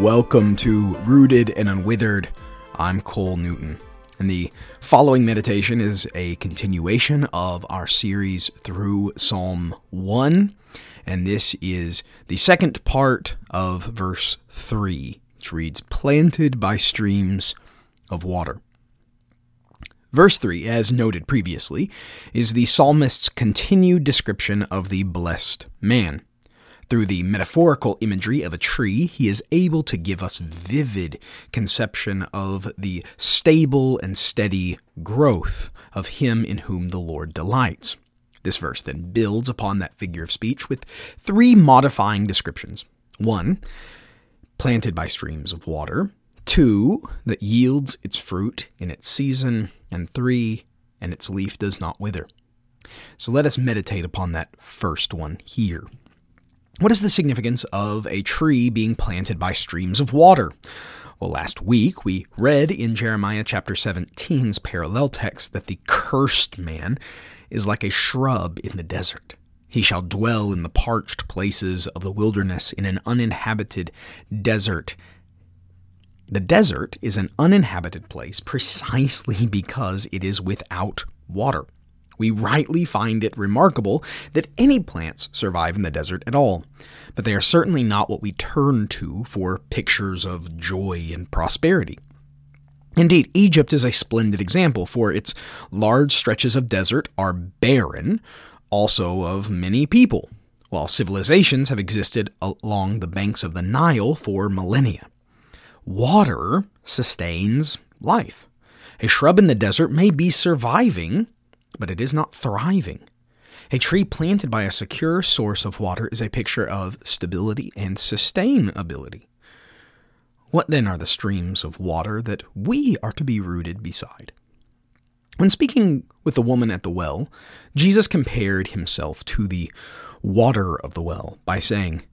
Welcome to Rooted and Unwithered. I'm Cole Newton, and the following meditation is a continuation of our series through Psalm 1, and this is the second part of verse 3, which reads, Planted by streams of water. Verse 3, as noted previously, is the psalmist's continued description of the blessed man. Through the metaphorical imagery of a tree, he is able to give us vivid conception of the stable and steady growth of him in whom the Lord delights. This verse then builds upon that figure of speech with three modifying descriptions. One, planted by streams of water. Two, that yields its fruit in its season. And three, and its leaf does not wither. So let us meditate upon that first one here. What is the significance of a tree being planted by streams of water? Well, last week we read in Jeremiah chapter 17's parallel text that the cursed man is like a shrub in the desert. He shall dwell in the parched places of the wilderness in an uninhabited desert. The desert is an uninhabited place precisely because it is without water. We rightly find it remarkable that any plants survive in the desert at all, but they are certainly not what we turn to for pictures of joy and prosperity. Indeed, Egypt is a splendid example, for its large stretches of desert are barren, also of many people, while civilizations have existed along the banks of the Nile for millennia. Water sustains life. A shrub in the desert may be surviving, but it is not thriving. A tree planted by a secure source of water is a picture of stability and sustainability. What then are the streams of water that we are to be rooted beside? When speaking with the woman at the well, Jesus compared himself to the water of the well by saying,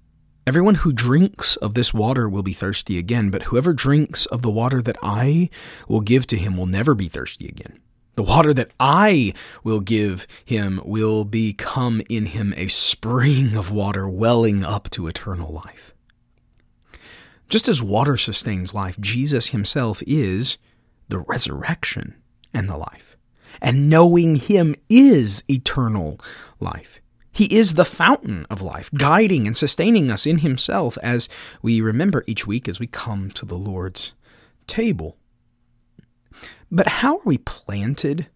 Everyone who drinks of this water will be thirsty again, but whoever drinks of the water that I will give to him will never be thirsty again. The water that I will give him will become in him a spring of water welling up to eternal life. Just as water sustains life, Jesus himself is the resurrection and the life. And knowing him is eternal life. He is the fountain of life, guiding and sustaining us in himself as we remember each week as we come to the Lord's table. But how are we planted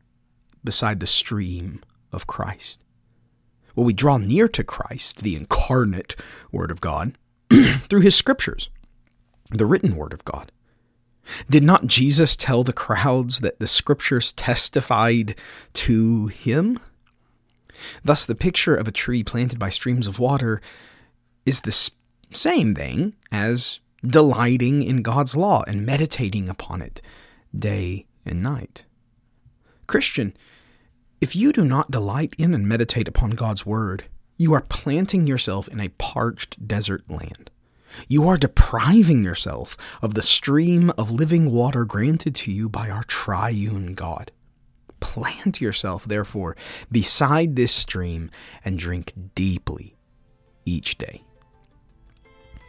beside the stream of Christ? Well, we draw near to Christ, the incarnate Word of God, through His Scriptures, the written Word of God. Did not Jesus tell the crowds that the Scriptures testified to Him? Thus, the picture of a tree planted by streams of water is the same thing as delighting in God's law and meditating upon it day and night. Christian, if you do not delight in and meditate upon God's word, you are planting yourself in a parched desert land. You are depriving yourself of the stream of living water granted to you by our triune God. Plant yourself, therefore, beside this stream and drink deeply each day.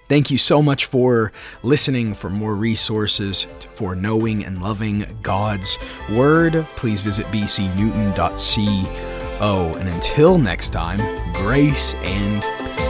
Thank you so much for listening. For more resources for knowing and loving God's Word, please visit bcnewton.co. And until next time, grace and peace.